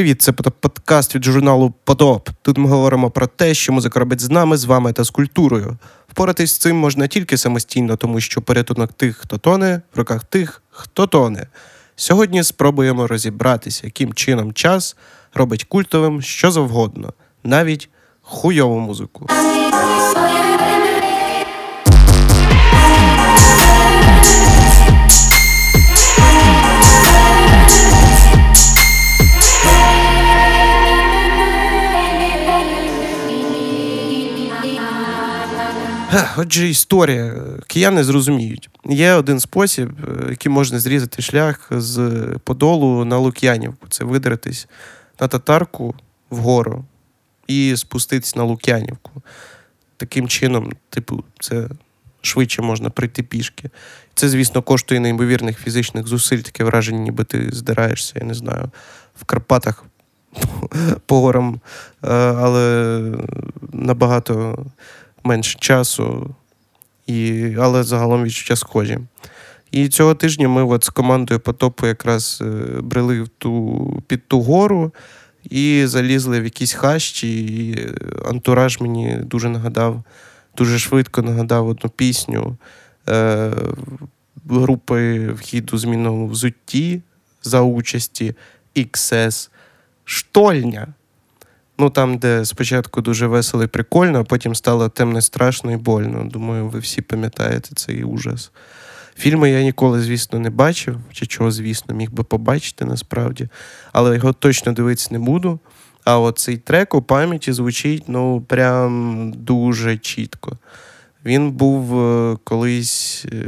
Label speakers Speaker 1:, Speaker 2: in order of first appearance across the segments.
Speaker 1: Привіт, це подкаст від журналу Потоп. Тут ми говоримо про те, що музика робить з нами, з вами та з культурою. Впоратись з цим можна тільки самостійно, тому що порятунок тих, хто тоне, в руках тих, хто тоне. Сьогодні спробуємо розібратися, яким чином час робить культовим що завгодно, навіть хуйову музику. Отже, історія. Кияни зрозуміють. Є один спосіб, е, який можна зрізати шлях з Подолу на Лук'янівку. Це видратись на татарку вгору і спуститись на Лук'янівку. Таким чином, типу, це швидше можна прийти пішки. Це, звісно, коштує неймовірних фізичних зусиль, таке враження, ніби ти здираєшся, я не знаю, в Карпатах по горам, е, але набагато менше часу, і, але загалом відчуття схожі. І цього тижня ми от з командою потопу якраз е, брели в ту, під ту гору і залізли в якісь хащі. І антураж мені дуже нагадав, дуже швидко нагадав одну пісню е, групи вхід у змінному взутті за участі XS Штольня. Ну, там, де спочатку дуже весело і прикольно, а потім стало темно, страшно і больно. Думаю, ви всі пам'ятаєте цей ужас. Фільми я ніколи, звісно, не бачив, чи чого, звісно, міг би побачити насправді, але його точно дивитися не буду. А от цей трек у пам'яті звучить ну, прям дуже чітко. Він був е, колись е,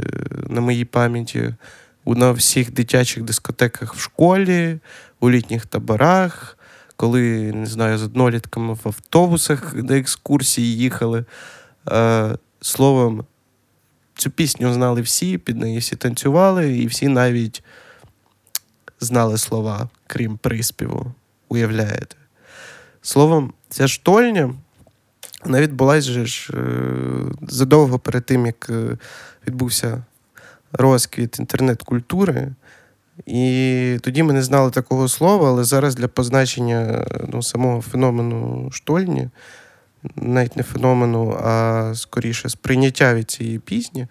Speaker 1: на моїй пам'яті на всіх дитячих дискотеках в школі, у літніх таборах коли не знаю, з однолітками в автобусах на екскурсії їхали. Е, Словом, цю пісню знали всі, під неї всі танцювали, і всі навіть знали слова, крім приспіву. Уявляєте? Словом, ця штольня вона відбулася же ж е, задовго перед тим, як е, відбувся розквіт інтернет-культури. І тоді ми не знали такого слова, але зараз для позначення ну, самого феномену штольні, навіть не феномену, а скоріше сприйняття від цієї пісні,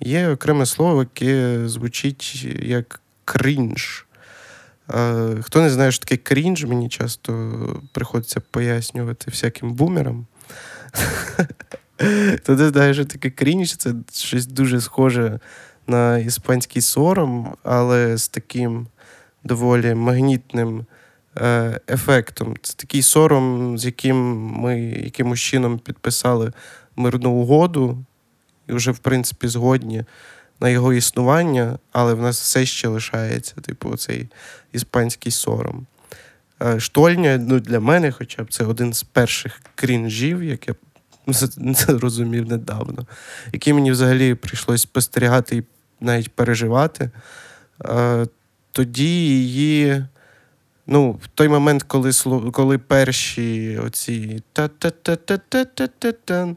Speaker 1: є окреме слово, яке звучить як крінж. Хто не знає, що таке крінж, мені часто приходиться пояснювати всяким бумерам. Хто не знає, що таке крінж, це щось дуже схоже на іспанський сором, але з таким доволі магнітним е, ефектом. Це такий сором, з яким ми якимось чином підписали мирну угоду, і вже, в принципі, згодні на його існування, але в нас все ще лишається, типу, цей іспанський сором. Е, штольня ну, для мене, хоча б це один з перших крінжів, як я зрозумів недавно, який мені взагалі прийшлось спостерігати і навіть переживати. Тоді її, ну, в той момент, коли коли перші оці та-та-та-та-та-та-та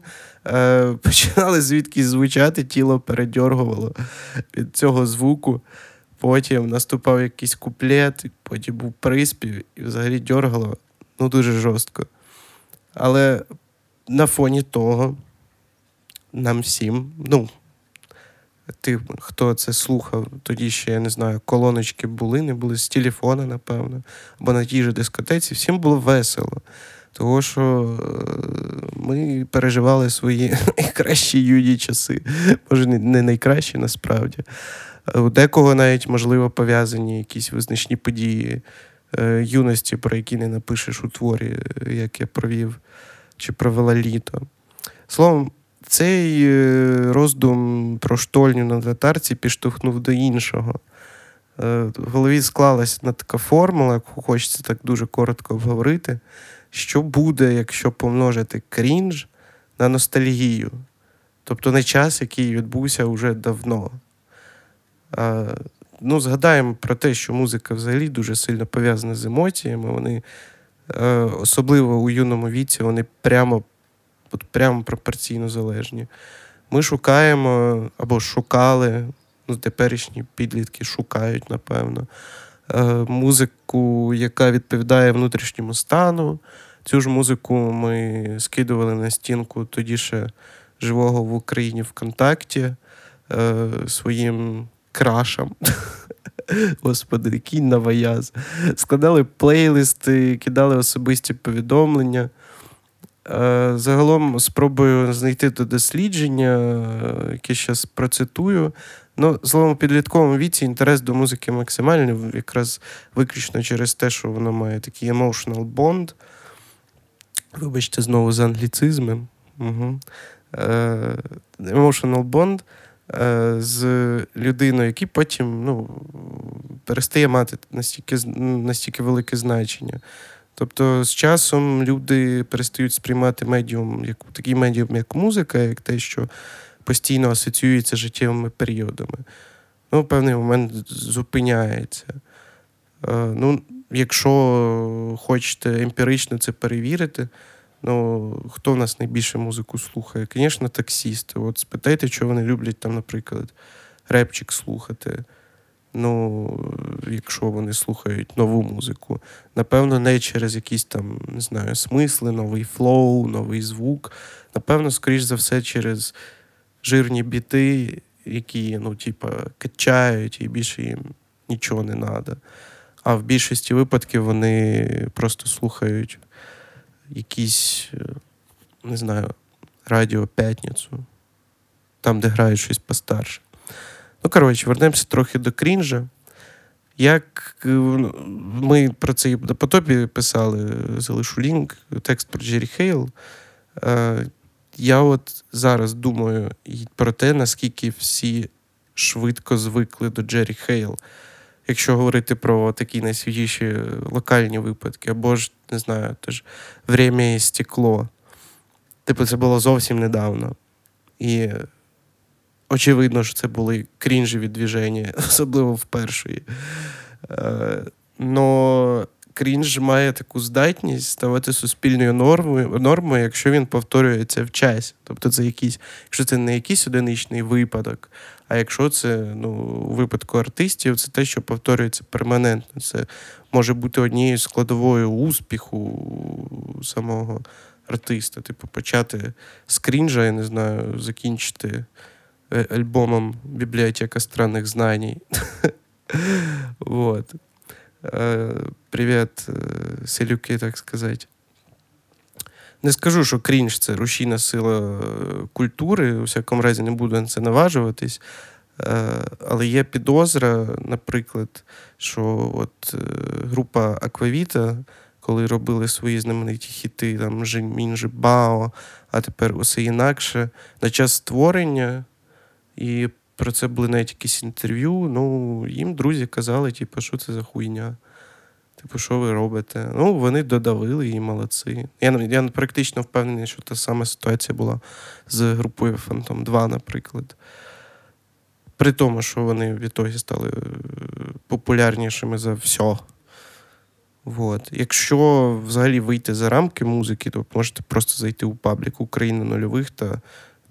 Speaker 1: починали звідки звучати, тіло передьоргувало від цього звуку. Потім наступав якийсь куплет, потім був приспів, і взагалі дьоргало ну, дуже жорстко. Але на фоні того нам всім, ну, ти, хто це слухав, тоді ще, я не знаю, колоночки були, не були з телефона, напевно, або на тій же дискотеці, всім було весело. Тому що е, ми переживали свої найкращі юді часи. Може, не найкращі насправді. У декого навіть, можливо, пов'язані якісь визначні події е, юності, про які не напишеш у творі, як я провів чи провела літо. Словом, цей е, роздум про штольню на татарці підштовхнув до іншого. Е, в голові склалася на така формула, яку хочеться так дуже коротко обговорити. Що буде, якщо помножити крінж на ностальгію? Тобто на час, який відбувся вже давно. Ну, Згадаємо про те, що музика взагалі дуже сильно пов'язана з емоціями. Вони, е, особливо у юному віці, вони прямо от прямо пропорційно залежні. Ми шукаємо або шукали, ну, теперішні підлітки шукають, напевно, е, музику, яка відповідає внутрішньому стану. Цю ж музику ми скидували на стінку тоді ще живого в Україні ВКонтакті е, своїм крашам. Господи, кінь на ваяз. Складали плейлисти, кидали особисті повідомлення. Е, загалом спробую знайти до дослідження, яке зараз процитую. Ну, словом, у підлітковому віці інтерес до музики максимальний, якраз виключно через те, що воно має такий emotional bond. Вибачте, знову з англіцизмом. Угу. Emotional bond е, з людиною, який потім ну, перестає мати настільки, настільки велике значення. Тобто з часом люди перестають сприймати медіум, як такий медіум, як музика, як те, що постійно асоціюється з життєвими періодами. Ну, в певний момент зупиняється. Е, ну, Якщо хочете емпірично це перевірити, ну, хто в нас найбільше музику слухає? Звісно, таксісти. От спитайте, що вони люблять там, наприклад, репчик слухати. Ну, якщо вони слухають нову музику, напевно, не через якісь там, не знаю, смисли, новий flow, новий звук. Напевно, скоріш за все, через жирні біти, які, ну, типа, качають і більше їм нічого не треба. А в більшості випадків вони просто слухають якісь, е, не знаю, радіо П'ятницю, там, де грають щось постарше. Ну, коротше, вернемося трохи до крінжа. Як е, ми про це на потопі писали, залишу лінк, текст про Jerry Heil. Е, я от зараз думаю про те, наскільки всі швидко звикли до Jerry Heil. Якщо говорити про такі найсвіжіші локальні випадки, або ж, не знаю, теж «Время и стекло. Типу, це було зовсім недавно. І очевидно, що це були крінжеві двіження, особливо в першої. Е, но крінж має таку здатність ставати суспільною нормою, нормою, якщо він повторюється в часі. Тобто, це якийсь, якщо це не якийсь одиничний випадок, а якщо це ну, у випадку артистів, це те, що повторюється перманентно. Це може бути однією складовою успіху самого артиста. Типу, почати з крінжа, я не знаю, закінчити альбомом Бібліотека странних знань. Вот. Э, привіт, э, селюки, так сказати. Не скажу, що крінж це рушійна сила э, культури, у всякому разі не буду на це наважуватись. Але є підозра, наприклад, що от е, група Аквавіта, коли робили свої знамениті хіти, там Мінжи Бао, а тепер усе інакше, на час створення і про це були навіть якісь інтерв'ю. Ну, їм друзі казали, типу, що це за хуйня. Типу, що ви робите? Ну, вони додавили і молодці. Я я практично впевнений, що та сама ситуація була з групою Phantom 2, наприклад. При тому, що вони відтоді стали е, популярнішими за все. Вот. Якщо взагалі вийти за рамки музики, то можете просто зайти у паблік Україна нульових та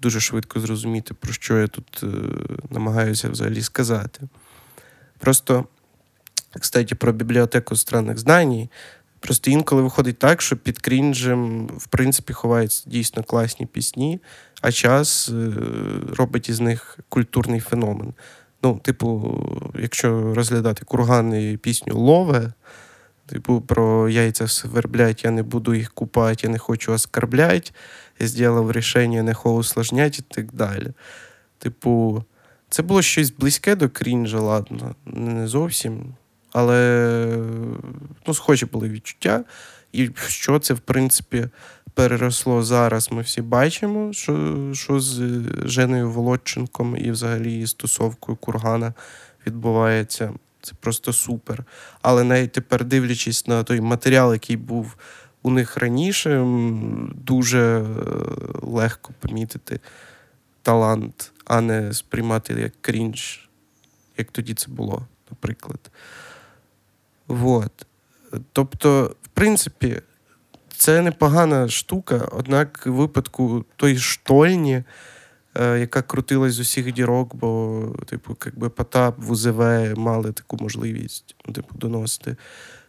Speaker 1: дуже швидко зрозуміти, про що я тут е, намагаюся взагалі сказати. Просто, кстати, про бібліотеку странних знань. Просто інколи виходить так, що під крінжем, в принципі, ховаються дійсно класні пісні, а час е, робить із них культурний феномен. Ну, типу, якщо розглядати кургани пісню Лове, типу, про яйця сверблять, я не буду їх купати, я не хочу оскорблять я зробив рішення не усложнять і так далі. Типу, це було щось близьке до крінжа, ладно, не зовсім. Але ну, схожі були відчуття. І що це, в принципі, переросло зараз, ми всі бачимо, що що з Женою Володченком і взагалі з тусовкою Кургана відбувається. Це просто супер. Але навіть тепер, дивлячись на той матеріал, який був у них раніше дуже е, легко помітити талант, а не сприймати як крінж, як тоді це було, наприклад. Вот. Тобто, в принципі, це непогана штука, однак в випадку той штольні е, яка крутилась з усіх дірок, бо, типу, якби Потап, ВУЗВ мали таку можливість ну, типу, доносити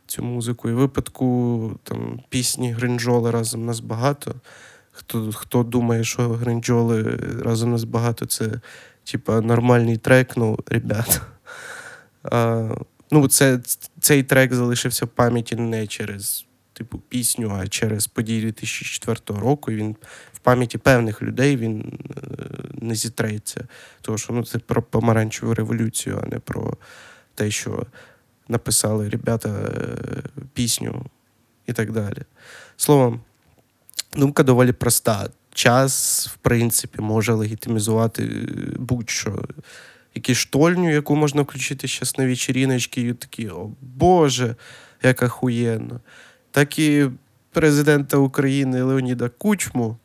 Speaker 1: цю музику. І випадку там, пісні Гринджоли разом нас багато. Хто хто думає, що Гринджоли разом нас багато, це типа нормальний трек, ну, ребят. А, ну, це, Цей трек залишився в пам'яті не через типу, пісню, а через події 2004 року. І Він в пам'яті певних людей він е, не зітреться. Тому що ну, це про помаранчеву революцію, а не про те, що написали ребята е, пісню і так далі. Словом, думка доволі проста. Час, в принципі, може легітимізувати е, будь-що. Якусь штольню, яку можна включити зараз на вечеріночки, і такі, о Боже, як ахуєнно. Так і президента України Леоніда Кучму,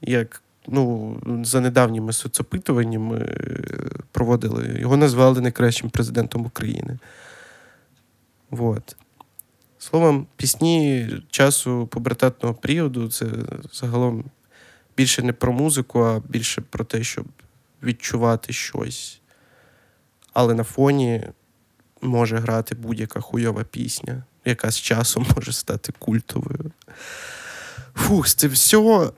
Speaker 1: як ну, за недавніми соцопитуваннями е, проводили, його назвали найкращим президентом України. Вот. Словом, пісні часу пубертатного періоду це загалом більше не про музику, а більше про те, щоб відчувати щось. Але на фоні може грати будь-яка хуйова пісня, яка з часом може стати культовою. Фух, це все.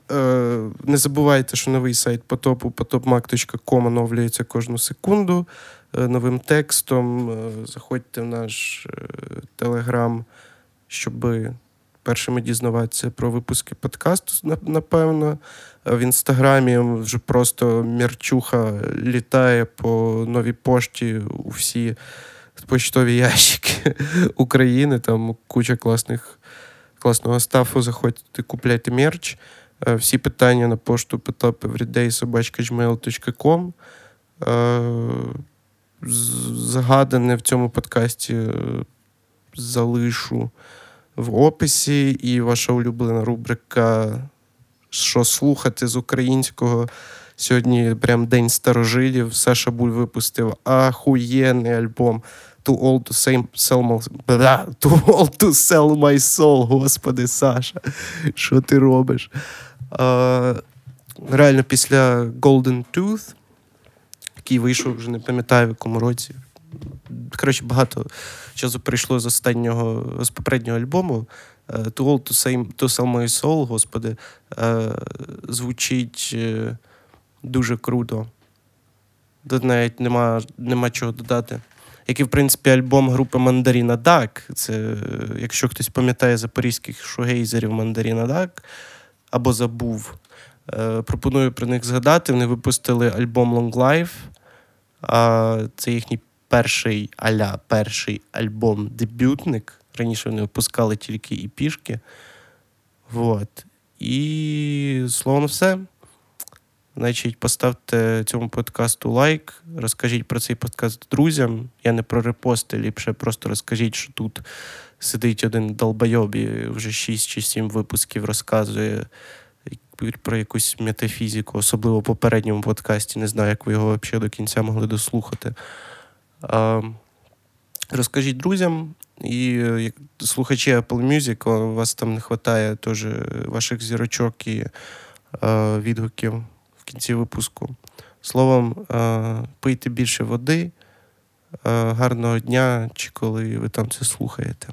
Speaker 1: Не забувайте, що новий сайт потопу potopmac.com оновлюється кожну секунду е, новим текстом. Е, заходьте в наш е, телеграм, щоб першими дізнаватися про випуски подкасту, напевно. В інстаграмі вже просто мерчуха літає по новій пошті у всі почтові ящики України. Там куча класних класного стафу. Заходьте, купляйте мерч. Е, всі питання на пошту potopevryday.gmail.com е, Загадане в цьому подкасті е, залишу в описі, і ваша улюблена рубрика Що слухати з українського. Сьогодні прям День старожилів. Саша Буль випустив ахуєнний альбом Too old to sell, sell my, too old to sell my soul, господи, Саша. Що ти робиш? А, Реально, після Golden Tooth, який вийшов, вже не пам'ятаю, в якому році. Коротше, багато часу прийшло з останнього, з попереднього альбому. Too Old to Sell, to sell My Soul, господи, звучить е, дуже круто. Тут навіть нема, нема чого додати як і в принципі альбом групи Мандаріна Дак. Це, якщо хтось пам'ятає запорізьких шугейзерів Мандаріна Дак або забув, е, пропоную про них згадати. Вони випустили альбом Long Life. Це їхній перший аля, перший альбом-дебютник. Раніше вони випускали тільки і пішки. Вот. І словом, все. Значить, поставте цьому подкасту лайк, розкажіть про цей подкаст друзям. Я не про репости, ліпше просто розкажіть, що тут сидить один долбойоб і вже 6 чи 7 випусків розказує про якусь метафізику, особливо в попередньому подкасті. Не знаю, як ви його взагалі до кінця могли дослухати. Розкажіть друзям. І слухачі Apple Music, у вас там не вистачає теж ваших зірочок і е, відгуків кінці випуску. Словом, е, пийте більше води, е, гарного дня, чи коли ви там це слухаєте.